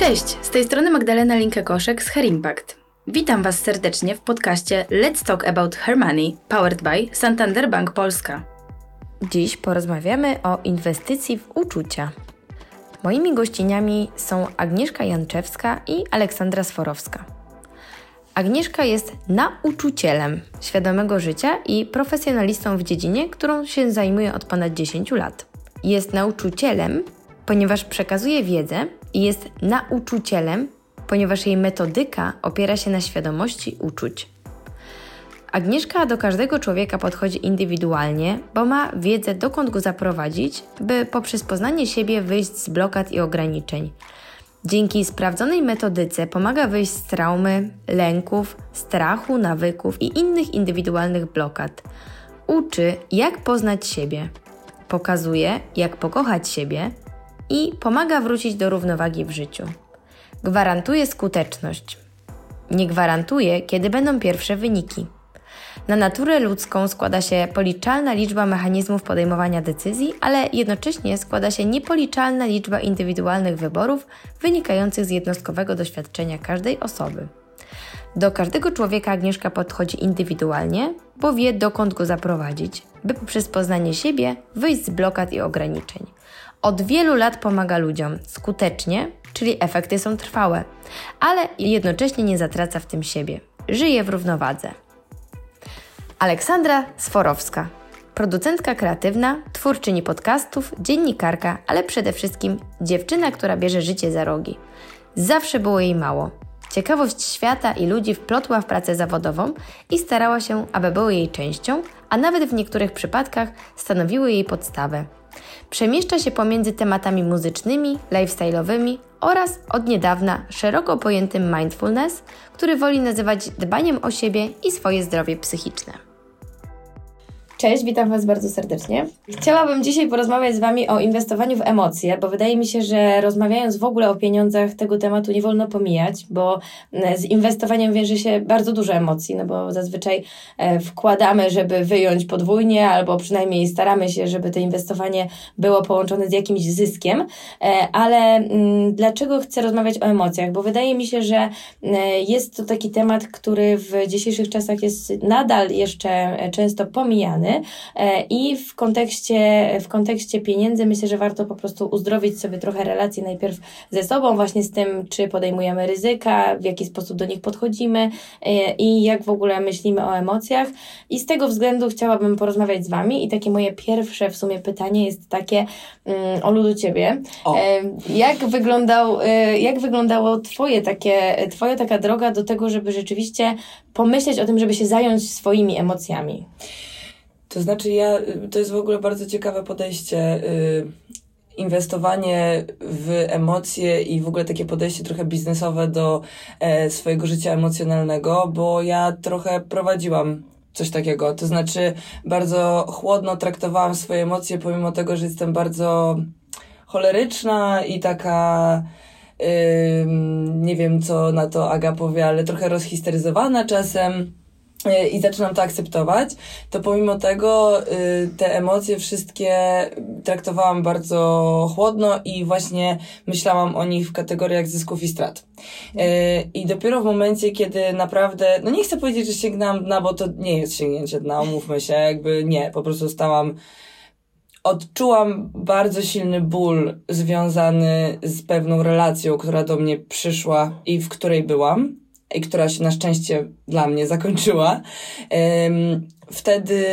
Cześć, z tej strony Magdalena Linkekoszek z Her Impact. Witam Was serdecznie w podcaście Let's Talk About Her Money, powered by Santander Bank Polska. Dziś porozmawiamy o inwestycji w uczucia. Moimi gościniami są Agnieszka Janczewska i Aleksandra Sforowska. Agnieszka jest nauczycielem świadomego życia i profesjonalistą w dziedzinie, którą się zajmuje od ponad 10 lat. Jest nauczycielem, ponieważ przekazuje wiedzę i jest nauczycielem, ponieważ jej metodyka opiera się na świadomości uczuć. Agnieszka do każdego człowieka podchodzi indywidualnie, bo ma wiedzę, dokąd go zaprowadzić, by poprzez poznanie siebie wyjść z blokad i ograniczeń. Dzięki sprawdzonej metodyce pomaga wyjść z traumy, lęków, strachu, nawyków i innych indywidualnych blokad. Uczy, jak poznać siebie, pokazuje, jak pokochać siebie i pomaga wrócić do równowagi w życiu. Gwarantuje skuteczność. Nie gwarantuje, kiedy będą pierwsze wyniki. Na naturę ludzką składa się policzalna liczba mechanizmów podejmowania decyzji, ale jednocześnie składa się niepoliczalna liczba indywidualnych wyborów wynikających z jednostkowego doświadczenia każdej osoby. Do każdego człowieka Agnieszka podchodzi indywidualnie, bo wie dokąd go zaprowadzić, by poprzez poznanie siebie wyjść z blokad i ograniczeń. Od wielu lat pomaga ludziom skutecznie, czyli efekty są trwałe, ale jednocześnie nie zatraca w tym siebie. Żyje w równowadze. Aleksandra Sforowska, producentka kreatywna, twórczyni podcastów, dziennikarka, ale przede wszystkim dziewczyna, która bierze życie za rogi. Zawsze było jej mało. Ciekawość świata i ludzi wplotła w pracę zawodową i starała się, aby były jej częścią, a nawet w niektórych przypadkach stanowiły jej podstawę. Przemieszcza się pomiędzy tematami muzycznymi, lifestyle'owymi oraz od niedawna szeroko pojętym mindfulness, który woli nazywać dbaniem o siebie i swoje zdrowie psychiczne. Cześć, witam Was bardzo serdecznie. Chciałabym dzisiaj porozmawiać z Wami o inwestowaniu w emocje, bo wydaje mi się, że rozmawiając w ogóle o pieniądzach, tego tematu nie wolno pomijać, bo e, z inwestowaniem wiąże się bardzo dużo emocji, no bo zazwyczaj e, wkładamy, żeby wyjąć podwójnie, albo przynajmniej staramy się, żeby to inwestowanie było połączone z jakimś zyskiem. E, ale mm, dlaczego chcę rozmawiać o emocjach? Bo wydaje mi się, że jest to taki temat, który w dzisiejszych czasach jest nadal jeszcze często pomijany E, i w kontekście, w kontekście pieniędzy myślę, że warto po prostu uzdrowić sobie trochę relacje najpierw ze sobą, właśnie z tym, czy podejmujemy ryzyka, w jaki sposób do nich podchodzimy e, i jak w ogóle myślimy o emocjach. I z tego względu chciałabym porozmawiać z Wami i takie moje pierwsze w sumie pytanie jest takie um, Olu do Ciebie. O. E, jak, wyglądał, jak wyglądało Twoje takie, Twoja taka droga do tego, żeby rzeczywiście pomyśleć o tym, żeby się zająć swoimi emocjami? To znaczy, ja, to jest w ogóle bardzo ciekawe podejście. Y, inwestowanie w emocje i w ogóle takie podejście trochę biznesowe do e, swojego życia emocjonalnego, bo ja trochę prowadziłam coś takiego. To znaczy, bardzo chłodno traktowałam swoje emocje, pomimo tego, że jestem bardzo choleryczna i taka. Yy, nie wiem, co na to Aga powie, ale trochę rozhisteryzowana czasem i zaczynam to akceptować, to pomimo tego y, te emocje wszystkie traktowałam bardzo chłodno i właśnie myślałam o nich w kategoriach zysków i strat. E, I dopiero w momencie, kiedy naprawdę, no nie chcę powiedzieć, że sięgnęłam dna, bo to nie jest sięgnięcie dna, umówmy się, jakby nie, po prostu stałam odczułam bardzo silny ból związany z pewną relacją, która do mnie przyszła i w której byłam i która się na szczęście dla mnie zakończyła, wtedy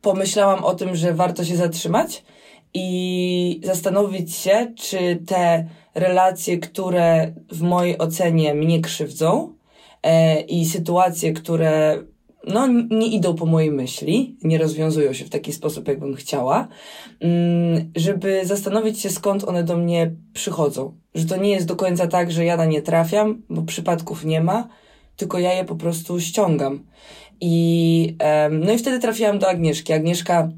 pomyślałam o tym, że warto się zatrzymać i zastanowić się, czy te relacje, które w mojej ocenie mnie krzywdzą e, i sytuacje, które no, nie idą po mojej myśli, nie rozwiązują się w taki sposób, jakbym chciała, mm, żeby zastanowić się, skąd one do mnie przychodzą. Że to nie jest do końca tak, że ja na nie trafiam, bo przypadków nie ma, tylko ja je po prostu ściągam. I, no i wtedy trafiłam do Agnieszki. Agnieszka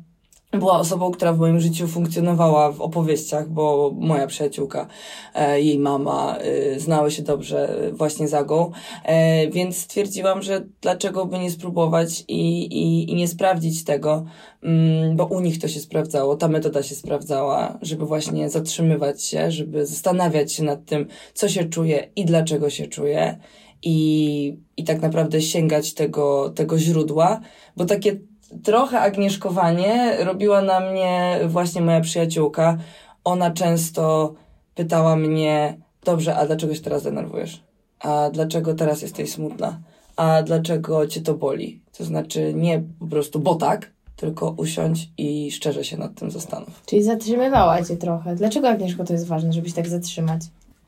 była osobą, która w moim życiu funkcjonowała w opowieściach, bo moja przyjaciółka, e, jej mama e, znały się dobrze właśnie z Agą, e, więc stwierdziłam, że dlaczego by nie spróbować i, i, i nie sprawdzić tego, mm, bo u nich to się sprawdzało, ta metoda się sprawdzała, żeby właśnie zatrzymywać się, żeby zastanawiać się nad tym, co się czuje i dlaczego się czuje i, i tak naprawdę sięgać tego, tego źródła, bo takie trochę agnieszkowanie robiła na mnie właśnie moja przyjaciółka. Ona często pytała mnie, dobrze, a dlaczego się teraz denerwujesz? A dlaczego teraz jesteś smutna? A dlaczego cię to boli? To znaczy nie po prostu, bo tak, tylko usiądź i szczerze się nad tym zastanów. Czyli zatrzymywała cię trochę. Dlaczego, Agnieszko, to jest ważne, żeby się tak zatrzymać?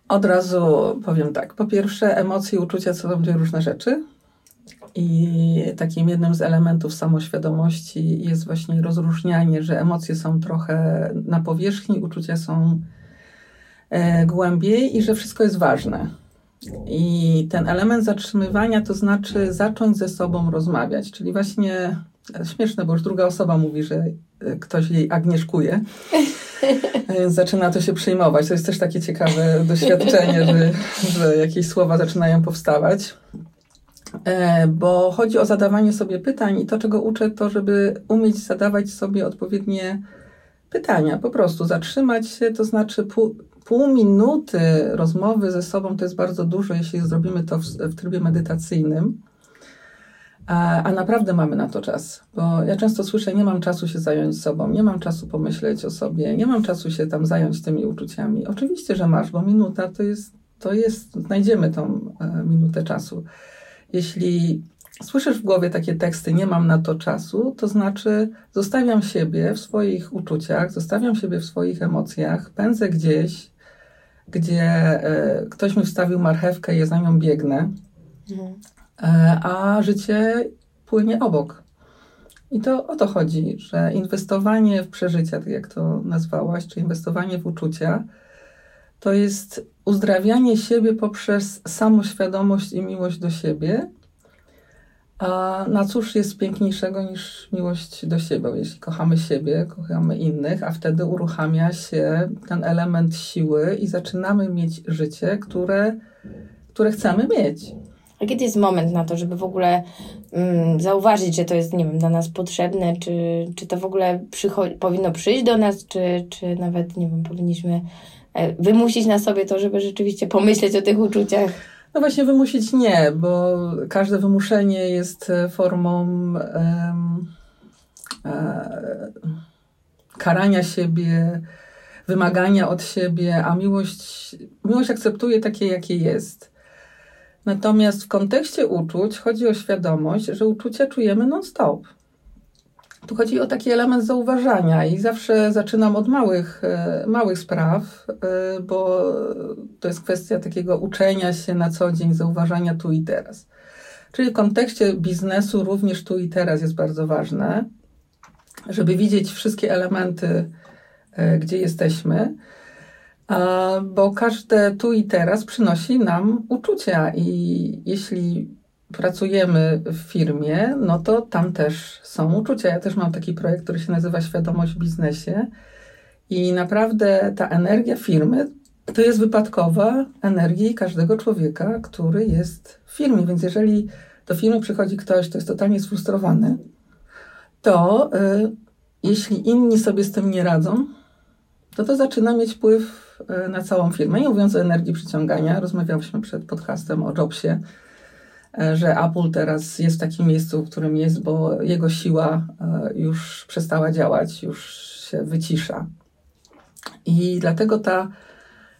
Od razu powiem tak. Po pierwsze, emocje i uczucia to są dwie różne rzeczy. I takim jednym z elementów samoświadomości jest właśnie rozróżnianie, że emocje są trochę na powierzchni, uczucia są e, głębiej i że wszystko jest ważne. I ten element zatrzymywania to znaczy zacząć ze sobą rozmawiać, czyli właśnie e, śmieszne, bo już druga osoba mówi, że e, ktoś jej agnieszkuje, więc zaczyna to się przyjmować. To jest też takie ciekawe doświadczenie, że, że jakieś słowa zaczynają powstawać. E, bo chodzi o zadawanie sobie pytań i to, czego uczę, to żeby umieć zadawać sobie odpowiednie pytania. Po prostu zatrzymać się, to znaczy pół, pół minuty rozmowy ze sobą to jest bardzo dużo, jeśli zrobimy to w, w trybie medytacyjnym. A, a, naprawdę mamy na to czas, bo ja często słyszę, nie mam czasu się zająć sobą, nie mam czasu pomyśleć o sobie, nie mam czasu się tam zająć tymi uczuciami. Oczywiście, że masz, bo minuta to jest, to jest znajdziemy tą e, minutę czasu. Jeśli słyszysz w głowie takie teksty, nie mam na to czasu, to znaczy zostawiam siebie w swoich uczuciach, zostawiam siebie w swoich emocjach, pędzę gdzieś, gdzie e, ktoś mi wstawił marchewkę i ja za nią biegnę, mhm. e, a życie płynie obok. I to o to chodzi, że inwestowanie w przeżycia, tak jak to nazwałaś, czy inwestowanie w uczucia, to jest uzdrawianie siebie poprzez samoświadomość i miłość do siebie. A na cóż jest piękniejszego niż miłość do siebie? Jeśli kochamy siebie, kochamy innych, a wtedy uruchamia się ten element siły i zaczynamy mieć życie, które, które chcemy mieć. A kiedy jest moment na to, żeby w ogóle mm, zauważyć, że to jest, nie wiem, dla nas potrzebne, czy, czy to w ogóle powinno przyjść do nas, czy, czy nawet, nie wiem, powinniśmy wymusić na sobie to, żeby rzeczywiście pomyśleć o tych uczuciach? No właśnie wymusić nie, bo każde wymuszenie jest e, formą um, e, karania siebie, wymagania od siebie, a miłość, miłość akceptuje takie, jakie jest. Natomiast w kontekście uczuć chodzi o świadomość, że uczucia czujemy non-stop. Tu chodzi o taki element zauważania i zawsze zaczynam od małych, e, małych spraw, e, bo to jest kwestia takiego uczenia się na co dzień, zauważania tu i teraz. Czyli w kontekście biznesu również tu i teraz jest bardzo ważne, żeby widzieć wszystkie elementy, e, gdzie jesteśmy, bo każde tu i teraz przynosi nam uczucia i jeśli pracujemy w firmie, no to tam też są uczucia. Ja też mam taki projekt, który się nazywa Świadomość w biznesie. I naprawdę ta energia firmy to jest wypadkowa energii każdego człowieka, który jest w firmie. Więc jeżeli do firmy przychodzi ktoś, kto jest totalnie sfrustrowany, to y, jeśli inni sobie z tym nie radzą, to to zaczyna mieć wpływ y, na całą firmę. I mówiąc o energii przyciągania, rozmawialiśmy przed podcastem o Jobsie, że Apple teraz jest w takim miejscu, w którym jest, bo jego siła e, już przestała działać, już się wycisza. I dlatego ta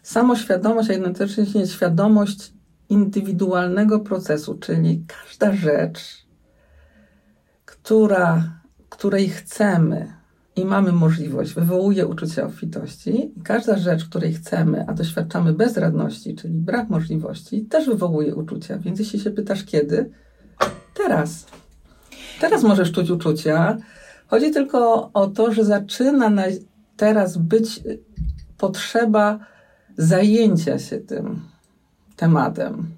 samoświadomość, a jednocześnie świadomość indywidualnego procesu, czyli każda rzecz, która, której chcemy, i mamy możliwość, wywołuje uczucie obfitości. Każda rzecz, której chcemy, a doświadczamy bezradności, czyli brak możliwości, też wywołuje uczucia. Więc jeśli się pytasz kiedy, teraz. Teraz możesz czuć uczucia. Chodzi tylko o to, że zaczyna na teraz być potrzeba zajęcia się tym tematem.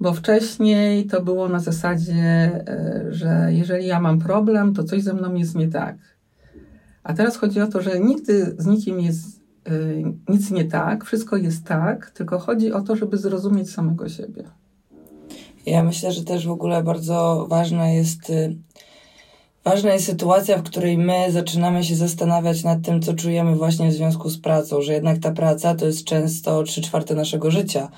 Bo wcześniej to było na zasadzie, e, że jeżeli ja mam problem, to coś ze mną jest nie tak A teraz chodzi o to, że nigdy z nikim jest y, nic nie tak, wszystko jest tak, tylko chodzi o to, żeby zrozumieć samego siebie. Ja myślę, że też w ogóle bardzo ważna jest y, Ważna jest sytuacja, w której my zaczynamy się zastanawiać nad tym, co czujemy właśnie w związku z pracą, że jednak ta praca to jest często trzy czwarte naszego życia,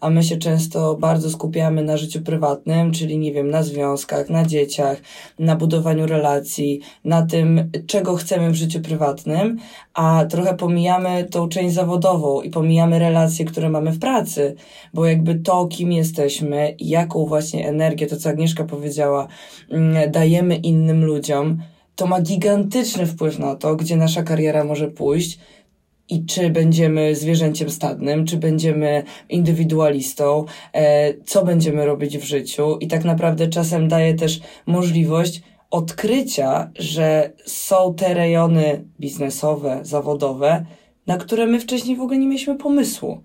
a my się często bardzo skupiamy na życiu prywatnym, czyli nie wiem, na związkach, na dzieciach, na budowaniu relacji, na tym, czego chcemy w życiu prywatnym, a trochę pomijamy tą część zawodową i pomijamy relacje, które mamy w pracy, bo jakby to, kim jesteśmy, jaką właśnie energię, to co Agnieszka powiedziała, mm, dajemy innym ludziom, ludziom, to ma gigantyczny wpływ na to, gdzie nasza kariera może pójść i czy będziemy zwierzęciem stadnym, czy będziemy indywidualistą, e, co będziemy robić w życiu. I tak naprawdę czasem daje też możliwość odkrycia, że są te rejony biznesowe, zawodowe, na które my wcześniej w ogóle nie mieliśmy pomysłu,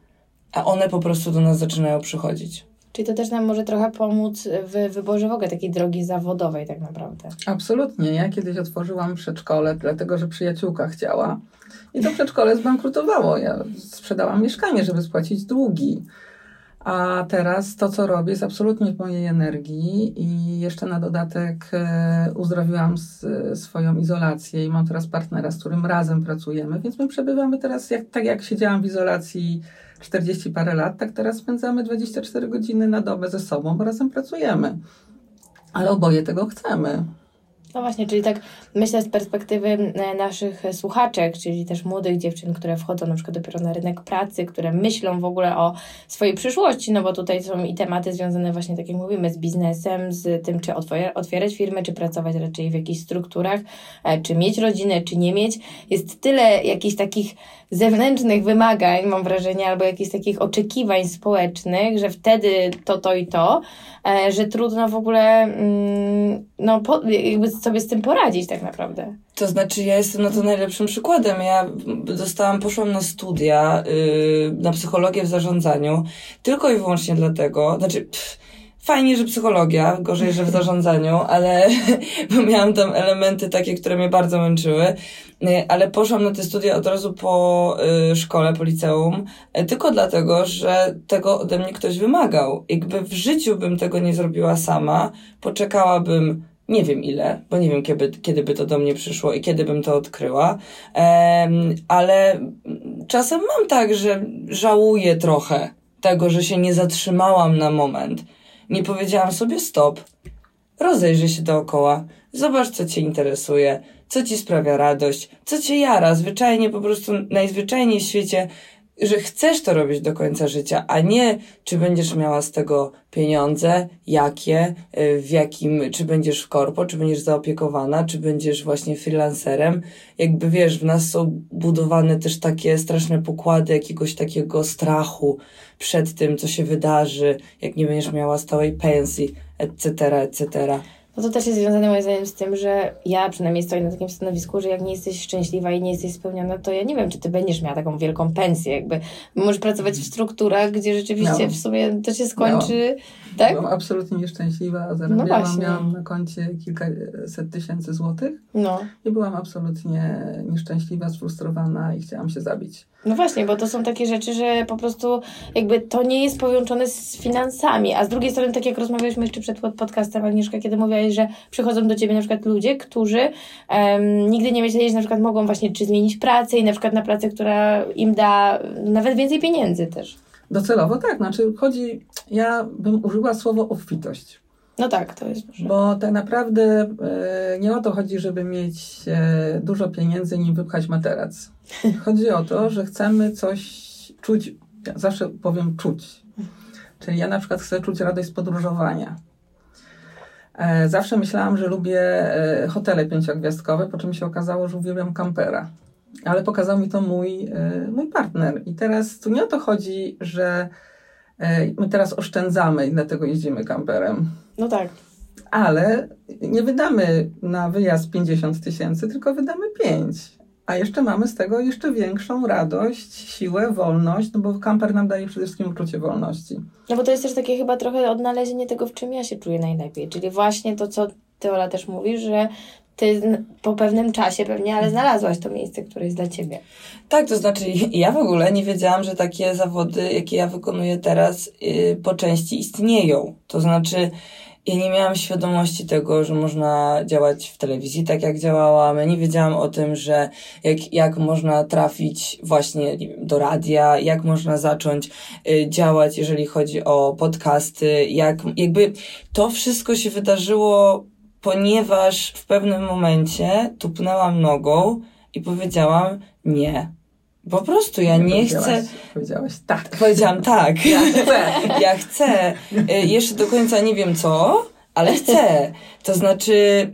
a one po prostu do nas zaczynają przychodzić. Czyli to też nam może trochę pomóc w wyborze w ogóle takiej drogi zawodowej tak naprawdę. Absolutnie. Ja kiedyś otworzyłam przedszkole, dlatego że przyjaciółka chciała. I to przedszkole zbankrutowało. Ja sprzedałam mieszkanie, żeby spłacić długi. A teraz to, co robię, jest absolutnie w mojej energii i jeszcze na dodatek e, uzdrowiłam swoją izolację i mam teraz partnera, z którym razem pracujemy, więc my przebywamy teraz, jak, tak jak siedziałam w izolacji 40 parę lat, tak teraz spędzamy 24 godziny na dobę ze sobą, bo razem pracujemy. Ale oboje tego chcemy. No właśnie, czyli tak myślę z perspektywy e, naszych słuchaczek, czyli też młodych dziewczyn, które wchodzą na przykład dopiero na rynek pracy, które myślą w ogóle o swojej przyszłości, no bo tutaj są i tematy związane właśnie, tak jak mówimy, z biznesem, z tym, czy otwierać firmę, czy pracować raczej w jakichś strukturach, e, czy mieć rodzinę, czy nie mieć. Jest tyle jakichś takich zewnętrznych wymagań, mam wrażenie, albo jakichś takich oczekiwań społecznych, że wtedy to, to i to, e, że trudno w ogóle mm, no, jakby sobie z tym poradzić tak naprawdę. To znaczy, ja jestem na to najlepszym przykładem. Ja dostałam, poszłam na studia, yy, na psychologię w zarządzaniu, tylko i wyłącznie dlatego, znaczy, pff, fajnie, że psychologia, gorzej, że w zarządzaniu, ale bo miałam tam elementy takie, które mnie bardzo męczyły, y, ale poszłam na te studia od razu po y, szkole, po liceum, y, tylko dlatego, że tego ode mnie ktoś wymagał. Jakby w życiu bym tego nie zrobiła sama, poczekałabym nie wiem ile, bo nie wiem kiedy, kiedy by to do mnie przyszło i kiedy bym to odkryła, um, ale czasem mam tak, że żałuję trochę tego, że się nie zatrzymałam na moment. Nie powiedziałam sobie stop, rozejrzyj się dookoła, zobacz co cię interesuje, co ci sprawia radość, co cię jara, zwyczajnie po prostu najzwyczajniej w świecie że chcesz to robić do końca życia, a nie czy będziesz miała z tego pieniądze, jakie, y, w jakim, czy będziesz w korpo, czy będziesz zaopiekowana, czy będziesz właśnie freelancerem. Jakby wiesz, w nas są budowane też takie straszne pokłady jakiegoś takiego strachu przed tym, co się wydarzy, jak nie będziesz miała stałej pensji, etc., etc. No to też jest związane moim zdaniem z tym, że ja przynajmniej stoję na takim stanowisku, że jak nie jesteś szczęśliwa i nie jesteś spełniona, to ja nie wiem, czy ty będziesz miała taką wielką pensję. Jakby możesz pracować w strukturach, gdzie rzeczywiście w sumie to się skończy. Tak? Byłam absolutnie nieszczęśliwa, zarabiałam, no miałam na koncie kilkaset tysięcy złotych no. i byłam absolutnie nieszczęśliwa, sfrustrowana i chciałam się zabić. No właśnie, bo to są takie rzeczy, że po prostu jakby to nie jest połączone z finansami, a z drugiej strony, tak jak rozmawialiśmy jeszcze przed podcastem, Agnieszka, kiedy mówiłaś, że przychodzą do Ciebie na przykład ludzie, którzy um, nigdy nie myśleli, że na przykład mogą właśnie czy zmienić pracę i na przykład na pracę, która im da nawet więcej pieniędzy też. Docelowo tak, znaczy chodzi, ja bym użyła słowo obfitość. No tak, to jest może. Bo tak naprawdę e, nie o to chodzi, żeby mieć e, dużo pieniędzy, nim wypchać materac. Chodzi o to, że chcemy coś czuć, ja zawsze powiem czuć. Czyli ja na przykład chcę czuć radość z podróżowania. E, zawsze myślałam, że lubię hotele pięciogwiazdkowe, po czym się okazało, że uwielbiam kampera. Ale pokazał mi to mój, mój partner. I teraz tu nie o to chodzi, że my teraz oszczędzamy i dlatego jeździmy kamperem. No tak. Ale nie wydamy na wyjazd 50 tysięcy, tylko wydamy 5. A jeszcze mamy z tego jeszcze większą radość, siłę, wolność, no bo kamper nam daje przede wszystkim uczucie wolności. No bo to jest też takie chyba trochę odnalezienie tego, w czym ja się czuję najlepiej. Czyli właśnie to, co ty Ola też mówisz, że ty po pewnym czasie pewnie, ale znalazłaś to miejsce, które jest dla ciebie. Tak, to znaczy ja w ogóle nie wiedziałam, że takie zawody, jakie ja wykonuję teraz, yy, po części istnieją. To znaczy ja nie miałam świadomości tego, że można działać w telewizji tak, jak działałam. Ja nie wiedziałam o tym, że jak, jak można trafić właśnie wiem, do radia, jak można zacząć y, działać, jeżeli chodzi o podcasty, jak jakby to wszystko się wydarzyło, ponieważ w pewnym momencie tupnęłam nogą i powiedziałam nie po prostu ja nie chcę. Powiedziałaś tak. Powiedziałam tak. Ja chcę. Ja chcę. Y, jeszcze do końca nie wiem co, ale chcę. To znaczy,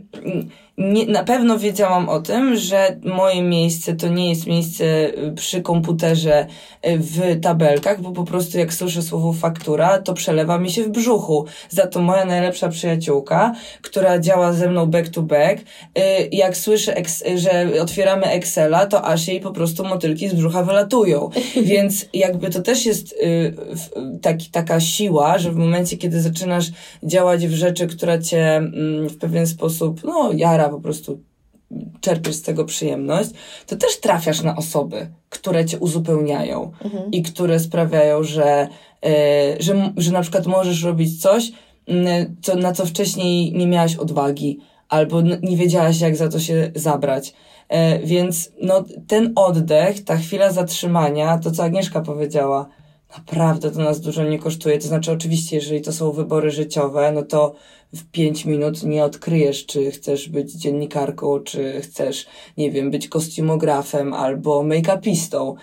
nie, na pewno wiedziałam o tym, że moje miejsce to nie jest miejsce y, przy komputerze y, w tabelkach, bo po prostu jak słyszę słowo faktura, to przelewa mi się w brzuchu. Za to moja najlepsza przyjaciółka, która działa ze mną back to back, y, jak słyszę, że otwieramy Excela, to aż jej po prostu motylki z brzucha wylatują. Więc jakby to też jest taki, taka siła, że w momencie, kiedy zaczynasz działać w rzeczy, która cię mm, w pewien sposób, no, jara, po prostu czerpiesz z tego przyjemność, to też trafiasz na osoby, które cię uzupełniają mhm. i które sprawiają, że, yy, że, że na przykład możesz robić coś, yy, co, na co wcześniej nie miałaś odwagi, albo nie wiedziałaś, jak za to się zabrać. Yy, więc no, ten oddech, ta chwila zatrzymania, to co Agnieszka powiedziała, naprawdę to nas dużo nie kosztuje. To znaczy, oczywiście, jeżeli to są wybory życiowe, no to w pięć minut nie odkryjesz, czy chcesz być dziennikarką, czy chcesz, nie wiem, być kostiumografem albo make-upistą.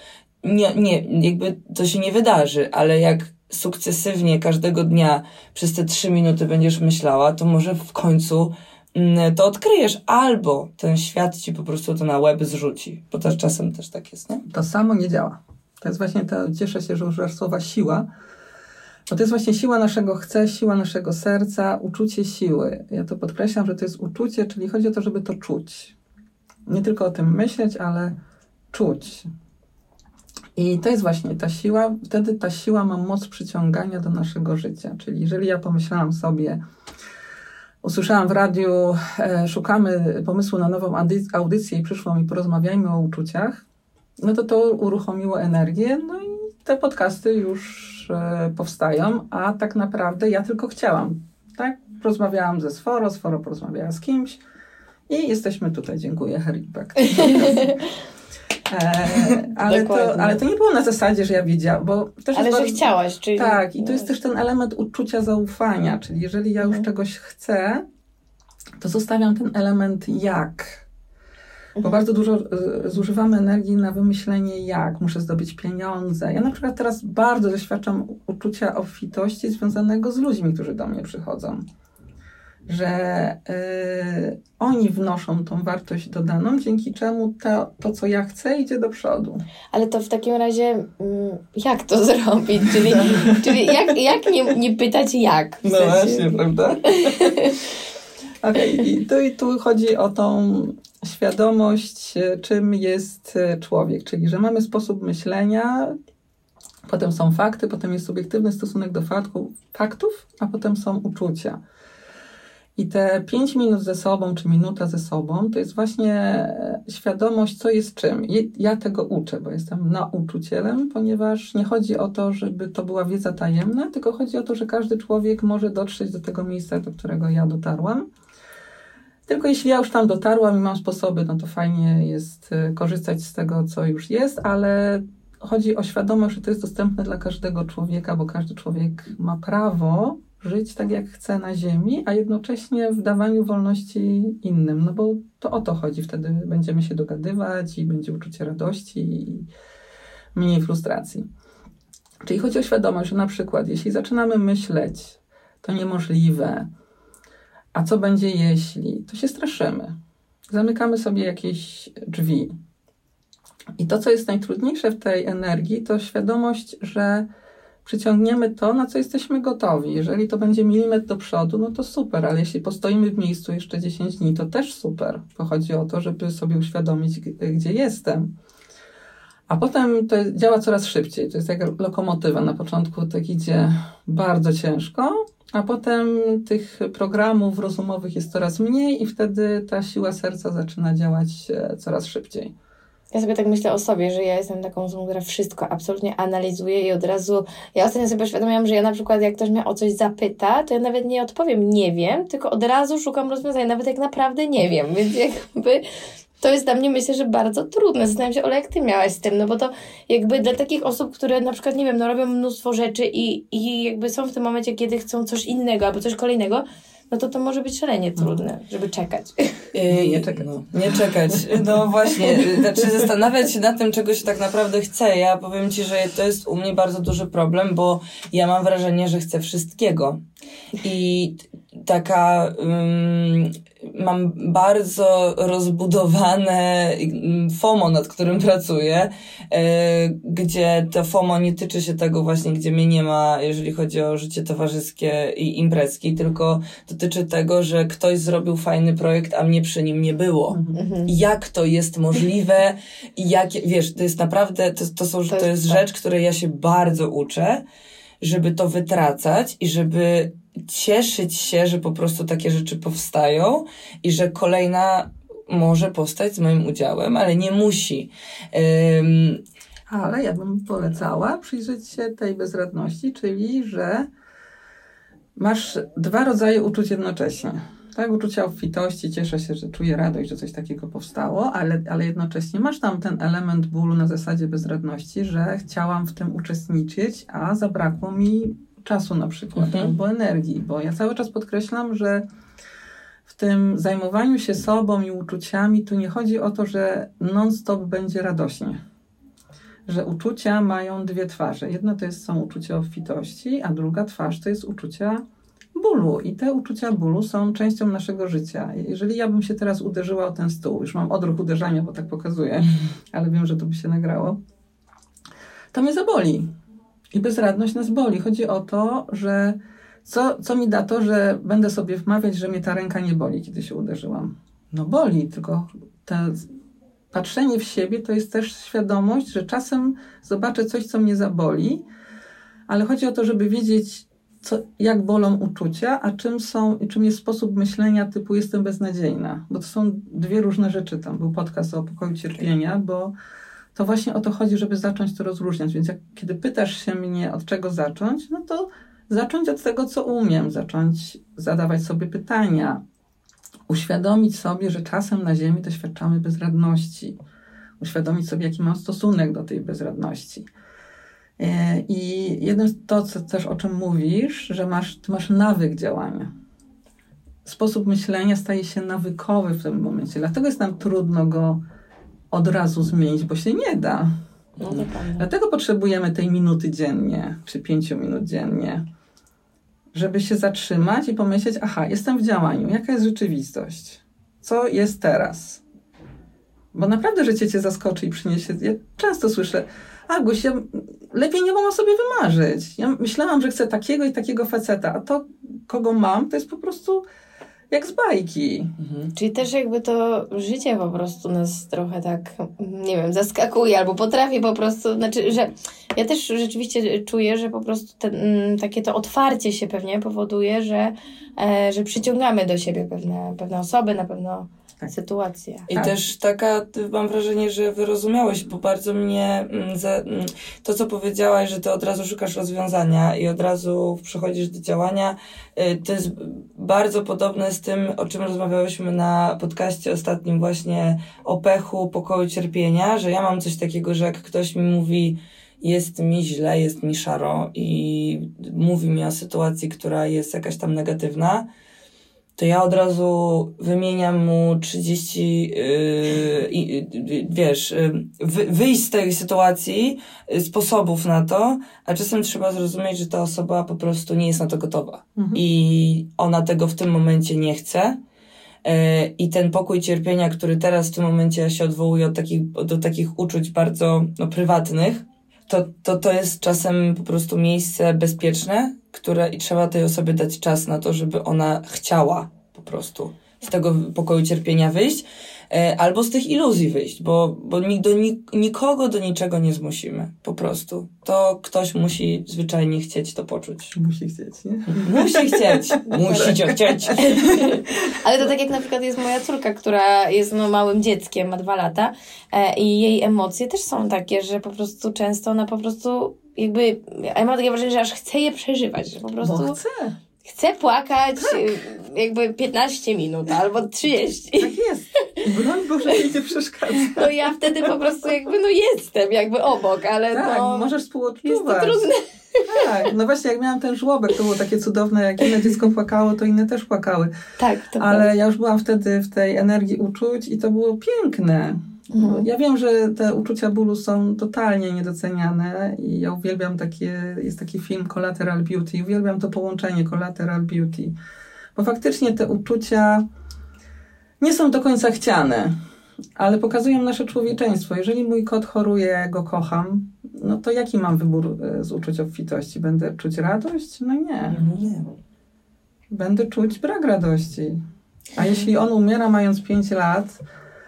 Nie, nie, jakby to się nie wydarzy, ale jak sukcesywnie każdego dnia przez te trzy minuty będziesz myślała, to może w końcu mm, to odkryjesz, albo ten świat ci po prostu to na łeb zrzuci, bo też czasem też tak jest, nie? To samo nie działa. To jest właśnie to, cieszę się, że używasz słowa siła, bo to jest właśnie siła naszego chce, siła naszego serca, uczucie siły. Ja to podkreślam, że to jest uczucie, czyli chodzi o to, żeby to czuć. Nie tylko o tym myśleć, ale czuć. I to jest właśnie ta siła, wtedy ta siła ma moc przyciągania do naszego życia. Czyli jeżeli ja pomyślałam sobie, usłyszałam w radiu, e, szukamy pomysłu na nową audycję i przyszło mi porozmawiajmy o uczuciach, no to to uruchomiło energię, no i te podcasty już e, powstają, a tak naprawdę ja tylko chciałam, tak? Rozmawiałam ze Sforo, Sforo porozmawiała z kimś i jesteśmy tutaj. Dziękuję, Harry E, ale, to, ale to nie było na zasadzie, że ja wiedziałam, bo też Ale że bardzo, chciałaś, czyli... Tak, i to jest też ten element uczucia zaufania, czyli jeżeli ja już mhm. czegoś chcę, to zostawiam ten element jak. Bo bardzo dużo e, zużywamy energii na wymyślenie, jak muszę zdobyć pieniądze. Ja na przykład teraz bardzo doświadczam uczucia obfitości związanego z ludźmi, którzy do mnie przychodzą. Że y, oni wnoszą tą wartość dodaną, dzięki czemu to, to, co ja chcę, idzie do przodu. Ale to w takim razie, mm, jak to zrobić? Czyli, czyli jak, jak nie, nie pytać jak? no właśnie, prawda? Okay. i tu, i tu chodzi o tą świadomość, czym jest e, człowiek, czyli że mamy sposób myślenia, potem są fakty, potem jest subiektywny stosunek do faktów, faktów a potem są uczucia. I te pięć minut ze sobą, czy minuta ze sobą, to jest właśnie e, świadomość, co jest czym. Ja tego uczę, bo jestem nauczycielem, ponieważ nie chodzi o to, żeby to była wiedza tajemna, tylko chodzi o to, że każdy człowiek może dotrzeć do tego miejsca, do którego ja dotarłam. Tylko jeśli ja już tam dotarłam i mam sposoby, no to fajnie jest y, korzystać z tego, co już jest, ale chodzi o świadomość, że to jest dostępne dla każdego człowieka, bo każdy człowiek ma prawo żyć tak, jak chce na ziemi, a jednocześnie w dawaniu wolności innym. No bo to o to chodzi. Wtedy będziemy się dogadywać i będzie uczucie radości i mniej frustracji. Czyli chodzi o świadomość, że na przykład, jeśli zaczynamy myśleć, to niemożliwe, a co będzie jeśli? To się straszymy. Zamykamy sobie jakieś drzwi. I to, co jest najtrudniejsze w tej energii, to świadomość, że przyciągniemy to, na co jesteśmy gotowi. Jeżeli to będzie milimetr do przodu, no to super, ale jeśli postoimy w miejscu jeszcze 10 dni, to też super. Bo chodzi o to, żeby sobie uświadomić, gdzie jestem. A potem to działa coraz szybciej. To jest jak lokomotywa. Na początku tak idzie bardzo ciężko, a potem tych programów rozumowych jest coraz mniej i wtedy ta siła serca zaczyna działać e, coraz szybciej. Ja sobie tak myślę o sobie, że ja jestem taką osobą, która wszystko absolutnie analizuje i od razu. Ja ostatnio sobie uświadomiłam, że ja na przykład, jak ktoś mnie o coś zapyta, to ja nawet nie odpowiem nie wiem, tylko od razu szukam rozwiązania, nawet jak naprawdę nie wiem. Więc jakby to jest dla mnie, myślę, że bardzo trudne. Zastanawiam się, Ola, jak ty miałaś z tym, no bo to jakby dla takich osób, które na przykład, nie wiem, no robią mnóstwo rzeczy i, i jakby są w tym momencie, kiedy chcą coś innego albo coś kolejnego, no to to może być szalenie trudne, żeby czekać. Yy, nie czekać. No, nie czekać. No właśnie, znaczy zastanawiać się nad tym, czego się tak naprawdę chce. Ja powiem Ci, że to jest u mnie bardzo duży problem, bo ja mam wrażenie, że chcę wszystkiego. I taka um, mam bardzo rozbudowane FOMO, nad którym pracuję, yy, gdzie to FOMO nie tyczy się tego właśnie, gdzie mnie nie ma, jeżeli chodzi o życie towarzyskie i imprezki, tylko dotyczy tego, że ktoś zrobił fajny projekt, a mnie przy nim nie było. Mhm. Jak to jest możliwe i jak, wiesz, to jest naprawdę, to, to, są, to, to jest tak. rzecz, której ja się bardzo uczę, żeby to wytracać i żeby cieszyć się, że po prostu takie rzeczy powstają i że kolejna może powstać z moim udziałem, ale nie musi. Um, ale ja bym polecała przyjrzeć się tej bezradności, czyli że masz dwa rodzaje uczuć jednocześnie. Tak, uczucia obfitości, cieszę się, że czuję radość, że coś takiego powstało, ale, ale jednocześnie masz tam ten element bólu na zasadzie bezradności, że chciałam w tym uczestniczyć, a zabrakło mi czasu na przykład, mhm. albo energii, bo ja cały czas podkreślam, że w tym zajmowaniu się sobą i uczuciami tu nie chodzi o to, że non-stop będzie radośnie. Że uczucia mają dwie twarze. Jedna to jest, są uczucia obfitości, a druga twarz to jest uczucia bólu. I te uczucia bólu są częścią naszego życia. Jeżeli ja bym się teraz uderzyła o ten stół, już mam odruch uderzania, bo tak pokazuję, ale wiem, że to by się nagrało, to mnie zaboli. I bezradność nas boli. Chodzi o to, że co, co mi da to, że będę sobie wmawiać, że mnie ta ręka nie boli, kiedy się uderzyłam. No boli, tylko te patrzenie w siebie to jest też świadomość, że czasem zobaczę coś, co mnie zaboli, ale chodzi o to, żeby wiedzieć, co, jak bolą uczucia, a czym są i czym jest sposób myślenia typu jestem beznadziejna. Bo to są dwie różne rzeczy. Tam był podcast o pokoju cierpienia, bo to właśnie o to chodzi, żeby zacząć to rozróżniać. Więc jak, kiedy pytasz się mnie, od czego zacząć, no to zacząć od tego, co umiem, zacząć zadawać sobie pytania, uświadomić sobie, że czasem na Ziemi doświadczamy bezradności, uświadomić sobie, jaki mam stosunek do tej bezradności. E, I jednym z to, co też o czym mówisz, że masz, ty masz nawyk działania. Sposób myślenia staje się nawykowy w tym momencie, dlatego jest nam trudno go od razu zmienić, bo się nie da. No, Dlatego potrzebujemy tej minuty dziennie, czy pięciu minut dziennie, żeby się zatrzymać i pomyśleć, aha, jestem w działaniu, jaka jest rzeczywistość? Co jest teraz? Bo naprawdę życie cię zaskoczy i przyniesie. Ja często słyszę, Aguś, ja lepiej nie mogłam sobie wymarzyć. Ja myślałam, że chcę takiego i takiego faceta, a to, kogo mam, to jest po prostu jak z bajki. Mhm. Czyli też jakby to życie po prostu nas trochę tak, nie wiem, zaskakuje albo potrafi po prostu, znaczy, że ja też rzeczywiście czuję, że po prostu ten, mm, takie to otwarcie się pewnie powoduje, że, e, że przyciągamy do siebie pewne, pewne osoby, na pewno. Sytuację. I tak. też taka, mam wrażenie, że wyrozumiałeś, bo bardzo mnie mm, za, mm, to, co powiedziałaś, że ty od razu szukasz rozwiązania i od razu przechodzisz do działania, y, to jest bardzo podobne z tym, o czym rozmawiałyśmy na podcaście ostatnim właśnie o pechu, pokoju cierpienia, że ja mam coś takiego, że jak ktoś mi mówi, jest mi źle, jest mi szaro i mówi mi o sytuacji, która jest jakaś tam negatywna, to ja od razu wymieniam mu 30, yy, wiesz, yy, wy, wyjść z tej sytuacji, yy, sposobów na to, a czasem trzeba zrozumieć, że ta osoba po prostu nie jest na to gotowa. Mhm. I ona tego w tym momencie nie chce. Yy, I ten pokój cierpienia, który teraz w tym momencie ja się odwołuję od takich, do takich uczuć bardzo no, prywatnych, to, to, to jest czasem po prostu miejsce bezpieczne, które i trzeba tej osobie dać czas na to, żeby ona chciała po prostu z tego pokoju cierpienia wyjść. E, albo z tych iluzji wyjść, bo, bo nik, do nik, nikogo do niczego nie zmusimy, po prostu. To ktoś musi zwyczajnie chcieć to poczuć. Musi chcieć, nie? Musi chcieć. Musicie chcieć. Ale to tak jak na przykład jest moja córka, która jest no, małym dzieckiem, ma dwa lata e, i jej emocje też są takie, że po prostu często ona po prostu jakby, ja mam takie wrażenie, że aż chce je przeżywać, że po prostu Bo chcę. chce płakać y, jakby 15 minut albo 30. Tak jest. Broń Boże, mi nie przeszkadza. No ja wtedy po prostu jakby no jestem jakby obok, ale Tak, no możesz jest to współodczuwać. trudne. Tak, no właśnie jak miałam ten żłobek, to było takie cudowne, jak inne dziecko płakało, to inne też płakały. Tak, to prawda. Ale ja już byłam wtedy w tej energii uczuć i to było piękne. Mhm. Ja wiem, że te uczucia bólu są totalnie niedoceniane i ja uwielbiam takie, jest taki film Collateral Beauty, uwielbiam to połączenie Collateral Beauty, bo faktycznie te uczucia nie są do końca chciane, ale pokazują nasze człowieczeństwo. Jeżeli mój kot choruje, go kocham, no to jaki mam wybór e, z uczuć obfitości? Będę czuć radość? No nie. Nie. Będę czuć brak radości. A jeśli on umiera mając 5 lat,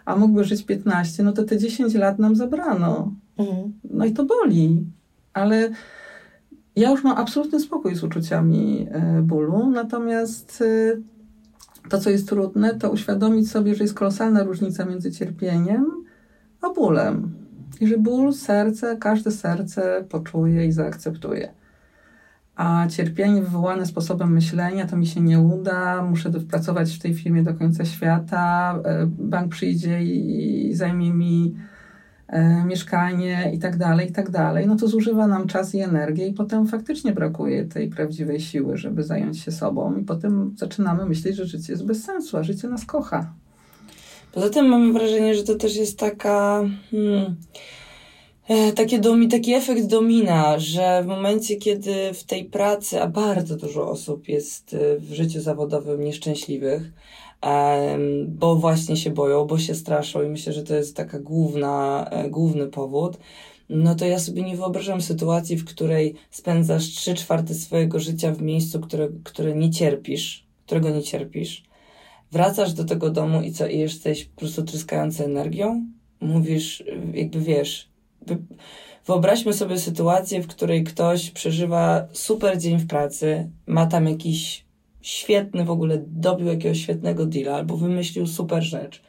a mógłby żyć 15, no to te 10 lat nam zabrano. Mhm. No i to boli. Ale ja już mam absolutny spokój z uczuciami e, bólu. Natomiast e, to, co jest trudne, to uświadomić sobie, że jest kolosalna różnica między cierpieniem a bólem. I że ból serce, każde serce poczuje i zaakceptuje. A cierpienie wywołane sposobem myślenia, to mi się nie uda, muszę pracować w tej firmie do końca świata, e, bank przyjdzie i, zajmie mi mieszkanie i tak dalej, i tak dalej, no to zużywa nam czas i energię i potem faktycznie brakuje tej prawdziwej siły, żeby zająć się sobą i potem zaczynamy myśleć, że życie jest bez sensu, a życie nas kocha. Poza tym mamy wrażenie, że to też jest taka. Hmm, e, takie domi, taki efekt domina, że w momencie, kiedy w tej pracy, a bardzo dużo osób jest e, w życiu zawodowym nieszczęśliwych, bo właśnie się boją, bo się straszą i myślę, że to jest taka główna, e, główny powód. No to ja sobie nie wyobrażam sytuacji, w której spędzasz trzy czwarte swojego życia w miejscu, które, które nie cierpisz, którego nie cierpisz wracasz do tego domu i co, i jesteś po prostu tryskający energią? Mówisz, jakby wiesz, wy- wyobraźmy sobie sytuację, w której ktoś przeżywa super dzień w pracy, ma tam jakiś świetny w ogóle, dobił jakiegoś świetnego deala albo wymyślił super rzecz.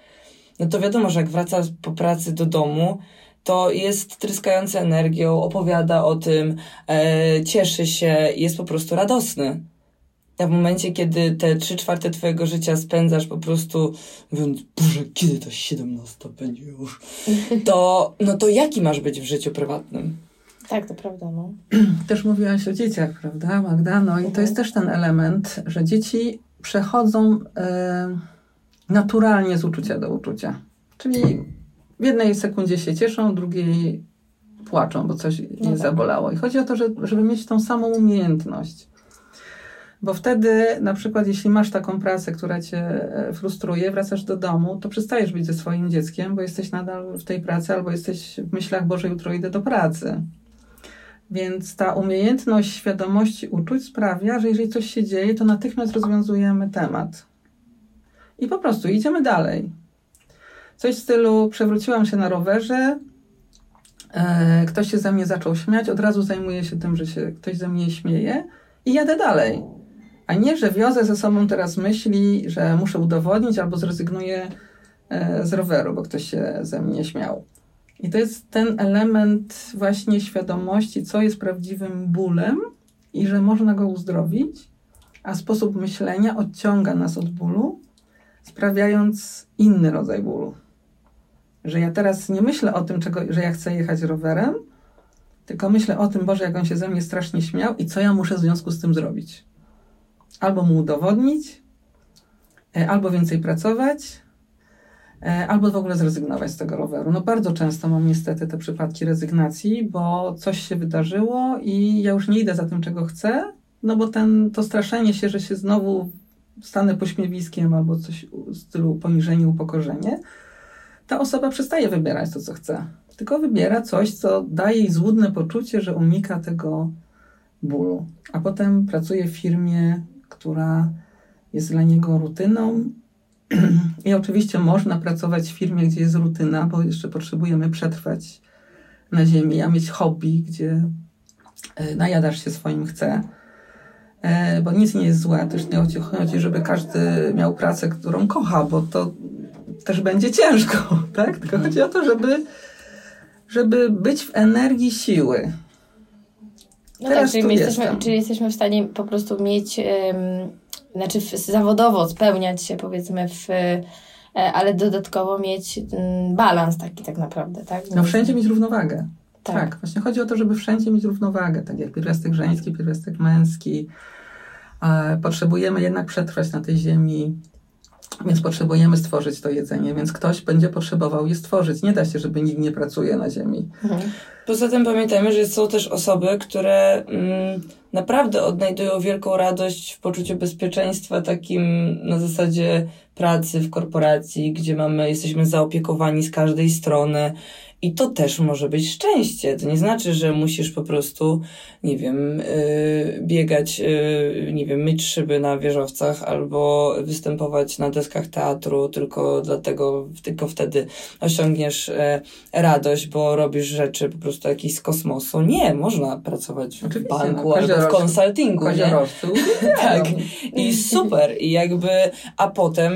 No to wiadomo, że jak wraca po pracy do domu, to jest tryskający energią, opowiada o tym, e, cieszy się, jest po prostu radosny. A w momencie, kiedy te trzy czwarte twojego życia spędzasz po prostu mówiąc, Boże, kiedy to 17 będzie już, to, no to jaki masz być w życiu prywatnym? Tak, to prawda, no. Też mówiłaś o dzieciach, prawda, Magda? No i to Mhm. jest też ten element, że dzieci przechodzą e, naturalnie z uczucia do uczucia. Czyli w jednej sekundzie się cieszą, w drugiej płaczą, bo coś je tak. zabolało. I chodzi o to, że, żeby mieć tą samą umiejętność. Bo wtedy, na przykład, jeśli masz taką pracę, która cię e, frustruje, wracasz do domu, to przestajesz być ze swoim dzieckiem, bo jesteś nadal w tej pracy, albo jesteś w myślach, Boże, jutro idę do pracy. Więc ta umiejętność świadomości uczuć sprawia, że jeżeli coś się dzieje, to natychmiast rozwiązujemy temat. I po prostu idziemy dalej. Coś w stylu przewróciłam się na rowerze, e, ktoś się ze mnie zaczął śmiać, od razu zajmuję się tym, że się ktoś ze mnie śmieje i jadę dalej. A nie, że wiozę ze sobą teraz myśli, że muszę udowodnić albo zrezygnuję e, z roweru, bo ktoś się ze mnie śmiał. I to jest ten element właśnie świadomości, co jest prawdziwym bólem i że można go uzdrowić, a sposób myślenia odciąga nas od bólu, sprawiając inny rodzaj bólu. Że ja teraz nie myślę o tym, czego, że ja chcę jechać rowerem, tylko myślę o tym, Boże, jak on się ze mnie strasznie śmiał i co ja muszę w związku z tym zrobić. Albo mu udowodnić, e, albo więcej pracować, albo w ogóle zrezygnować z tego roweru. No bardzo często mam niestety te przypadki rezygnacji, bo coś się wydarzyło i ja już nie idę za tym, czego chcę, no bo ten, to straszenie się, że się znowu stanę pośmiewiskiem albo coś w stylu poniżenie, upokorzenie, ta osoba przestaje wybierać to, co chce. Tylko wybiera coś, co daje jej złudne poczucie, że unika tego bólu. A potem pracuje w firmie, która jest dla niego rutyną I oczywiście można pracować w firmie, gdzie jest rutyna, bo jeszcze potrzebujemy przetrwać na ziemi, a mieć hobby, gdzie e, najadasz się swoim chce. E, bo nic nie jest złe, też nie chodzi, żeby każdy miał pracę, którą kocha, bo to też będzie ciężko, tak? Tylko chodzi o to, żeby, żeby być w energii siły. No tak, czyli, jesteśmy, czyli jesteśmy w stanie po prostu mieć, um, znaczy w, zawodowo spełniać się powiedzmy w, e, ale dodatkowo mieć um, balans taki tak naprawdę, tak? No wszędzie mieć równowagę. Tak. tak. właśnie chodzi o to, żeby wszędzie mieć równowagę, tak jak pierwiastek żeński, pierwiastek męski. E, potrzebujemy jednak przetrwać na tej ziemi więc potrzebujemy stworzyć to jedzenie, więc ktoś będzie potrzebował je stworzyć. Nie da się, żeby nikt nie pracuje na ziemi. Mhm. Poza tym pamiętajmy, że są też osoby, które mm, naprawdę odnajdują wielką radość w poczuciu bezpieczeństwa takim na zasadzie pracy w korporacji, gdzie mamy, jesteśmy zaopiekowani z każdej strony i to też może być szczęście. To nie znaczy, że musisz po prostu, nie wiem, yy, biegać, yy, nie wiem, myć szyby na wieżowcach albo występować na deskach teatru tylko dlatego, tylko wtedy osiągniesz yy, radość, bo robisz rzeczy po prostu jakieś z kosmosu. Nie, można pracować w Oczywiście, no, banku no, albo w konsultingu. tak. I super. I jakby, a potem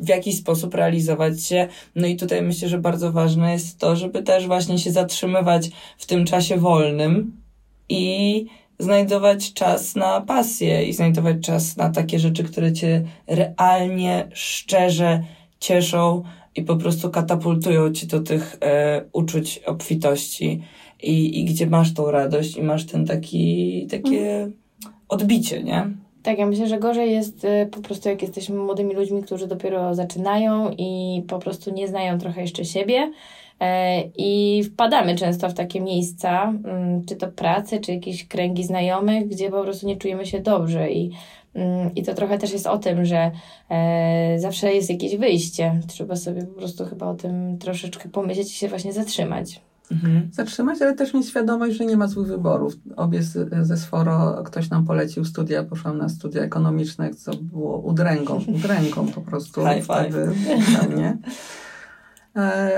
w jakiś sposób realizować się. No i tutaj myślę, że bardzo ważne jest to, żeby też właśnie się zatrzymywać w tym czasie wolnym i znajdować czas na pasję i znajdować czas na takie rzeczy, które cię realnie, szczerze cieszą i po prostu katapultują cię do tych e, uczuć obfitości i, i gdzie masz tą radość i masz ten taki, takie odbicie, nie? Tak, ja myślę, że gorzej jest y, po prostu jak jesteśmy młodymi ludźmi, którzy dopiero zaczynają i po prostu nie znają trochę jeszcze siebie E, I wpadamy często w takie miejsca, mm, czy to pracy, czy jakieś kręgi znajomych, gdzie po prostu nie czujemy się dobrze. I, mm, i to trochę też jest o tym, że e, zawsze jest jakieś wyjście. Trzeba sobie po prostu chyba o tym troszeczkę pomyśleć i się właśnie zatrzymać. Mhm. Zatrzymać, ale też mieć świadomość, że nie ma złych wyborów. Obie z, ze Sforo ktoś nam polecił studia, poszłam na studia ekonomiczne, co było udręgą, udręgą po prostu. High five. Wtedy, nie? E,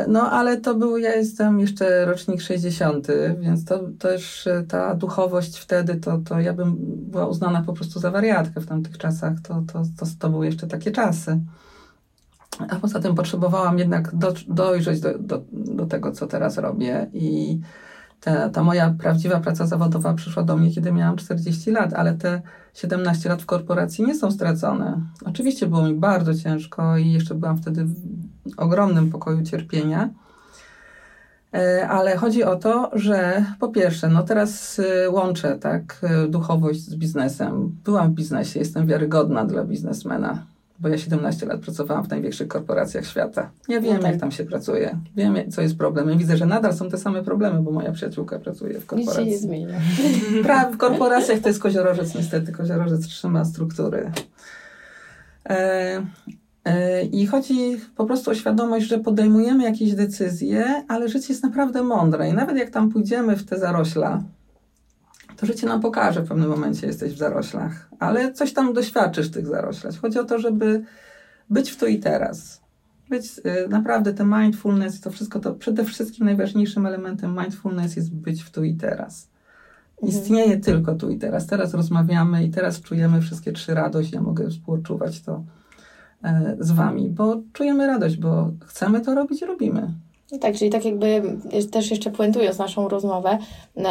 no, ale to był, ja jestem jeszcze rocznik 60., więc to też e, ta duchowość wtedy, to, to ja bym była uznana po prostu za wariatkę w tamtych czasach. To, to, to, to były jeszcze takie czasy. A poza tym potrzebowałam jednak do, dojrzeć do, do, do tego, co teraz robię i ta, ta moja prawdziwa praca zawodowa przyszła do mnie, kiedy miałam 40 lat, ale te 17 lat w korporacji nie są stracone. Oczywiście było mi bardzo ciężko i jeszcze byłam wtedy ogromnym pokoju cierpienia. E, ale chodzi o to, że po pierwsze, no teraz e, łączę tak e, duchowość z biznesem. Byłam w biznesie, jestem wiarygodna dla biznesmena bo ja 17 lat pracowałam w największych korporacjach świata. Ja wiem, no tak. jak tam się pracuje. Wiem, co jest problemem. Widzę, że nadal są te same problemy, bo moja przyjaciółka pracuje w korporacji. Nic się nie zmienia. Pra w korporacjach to jest koziorożec, niestety. Koziorożec trzyma struktury. E, I chodzi po prostu o świadomość, że podejmujemy jakieś decyzje, ale życie jest naprawdę mądre. I nawet jak tam pójdziemy w te zarośla, to życie nam pokaże w pewnym momencie, jesteś w zaroślach, ale coś tam doświadczysz w tych zaroślach. Chodzi o to, żeby być w tu i teraz. Być y, naprawdę ten mindfulness, to wszystko to przede wszystkim najważniejszym elementem mindfulness jest być w tu i teraz. Mhm. Istnieje tylko tu i teraz. Teraz rozmawiamy i teraz czujemy wszystkie trzy radość. Ja mogę współczuwać to e, z wami, bo czujemy radość, bo chcemy to robić, robimy. Tak, czyli tak jakby też jeszcze puentując naszą rozmowę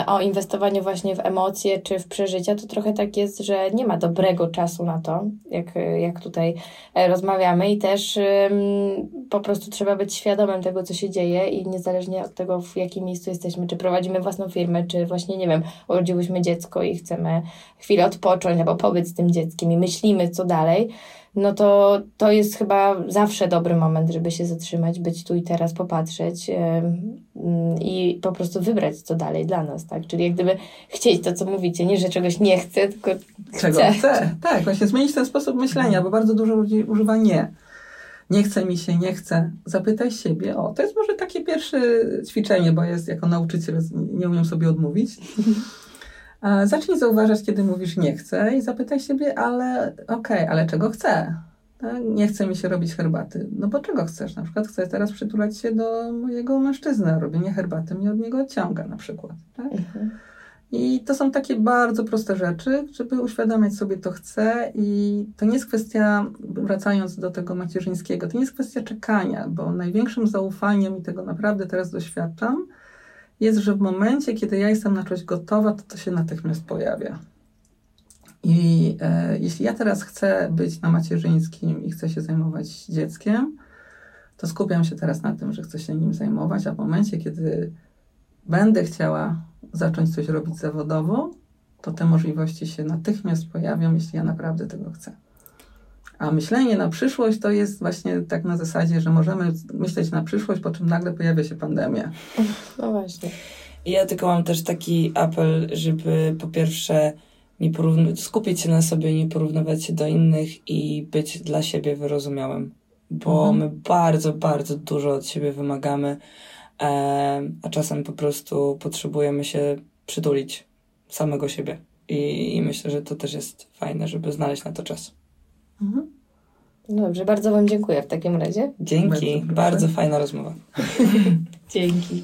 o inwestowaniu właśnie w emocje czy w przeżycia, to trochę tak jest, że nie ma dobrego czasu na to, jak, jak tutaj e, rozmawiamy i też um, po prostu trzeba być świadomym tego, co się dzieje i niezależnie od tego, w jakim miejscu jesteśmy, czy prowadzimy własną firmę, czy właśnie, nie wiem, urodziłyśmy dziecko i chcemy chwilę odpocząć albo pobyć z tym dzieckiem i myślimy, co dalej, no to to jest chyba zawsze dobry moment, żeby się zatrzymać, być tu i teraz, popatrzeć yy, i po prostu wybrać, co dalej dla nas, tak? Czyli jak gdyby chcieć to, co mówicie, nie, że czegoś nie chcę, tylko Czego chcę. chcę. Tak, właśnie zmienić ten sposób myślenia, bo bardzo dużo ludzi używa nie. Nie chce mi się, nie chce. Zapytaj siebie, o, to jest może takie pierwsze ćwiczenie, bo jest jako nauczyciel, nie umiem sobie odmówić. Zacznij zauważać, kiedy mówisz nie chcę i zapytaj siebie, ale okej, okay, ale czego chcę? Tak? Nie chce mi się robić herbaty. No bo czego chcesz? Na przykład chcę teraz przytulać się do mojego mężczyzny, robienie herbaty mnie od niego odciąga na przykład. Tak? Mhm. I to są takie bardzo proste rzeczy, żeby uświadamiać sobie to chcę i to nie jest kwestia, wracając do tego macierzyńskiego, to nie jest kwestia czekania, bo największym zaufaniem i tego naprawdę teraz doświadczam, jest, że w momencie, kiedy ja jestem na coś gotowa, to to się natychmiast pojawia. I e, jeśli ja teraz chcę być na macierzyńskim i chcę się zajmować dzieckiem, to skupiam się teraz na tym, że chcę się nim zajmować, a w momencie, kiedy będę chciała zacząć coś robić zawodowo, to te możliwości się natychmiast pojawią, jeśli ja naprawdę tego chcę. A myślenie na przyszłość to jest właśnie tak na zasadzie, że możemy myśleć na przyszłość, po czym nagle pojawia się pandemia. No właśnie. Ja tylko mam też taki apel, żeby po pierwsze nie porówny- skupić się na sobie, nie porównywać się do innych i być dla siebie wyrozumiałym. Bo Mhm. my bardzo, bardzo dużo od siebie wymagamy, e, a czasem po prostu potrzebujemy się przytulić samego siebie. I, I myślę, że to też jest fajne, żeby znaleźć na to czas. Mhm. Dobrze, bardzo Wam dziękuję w takim razie. Dzięki, Bardzo bardzo fajna rozmowa. Dzięki.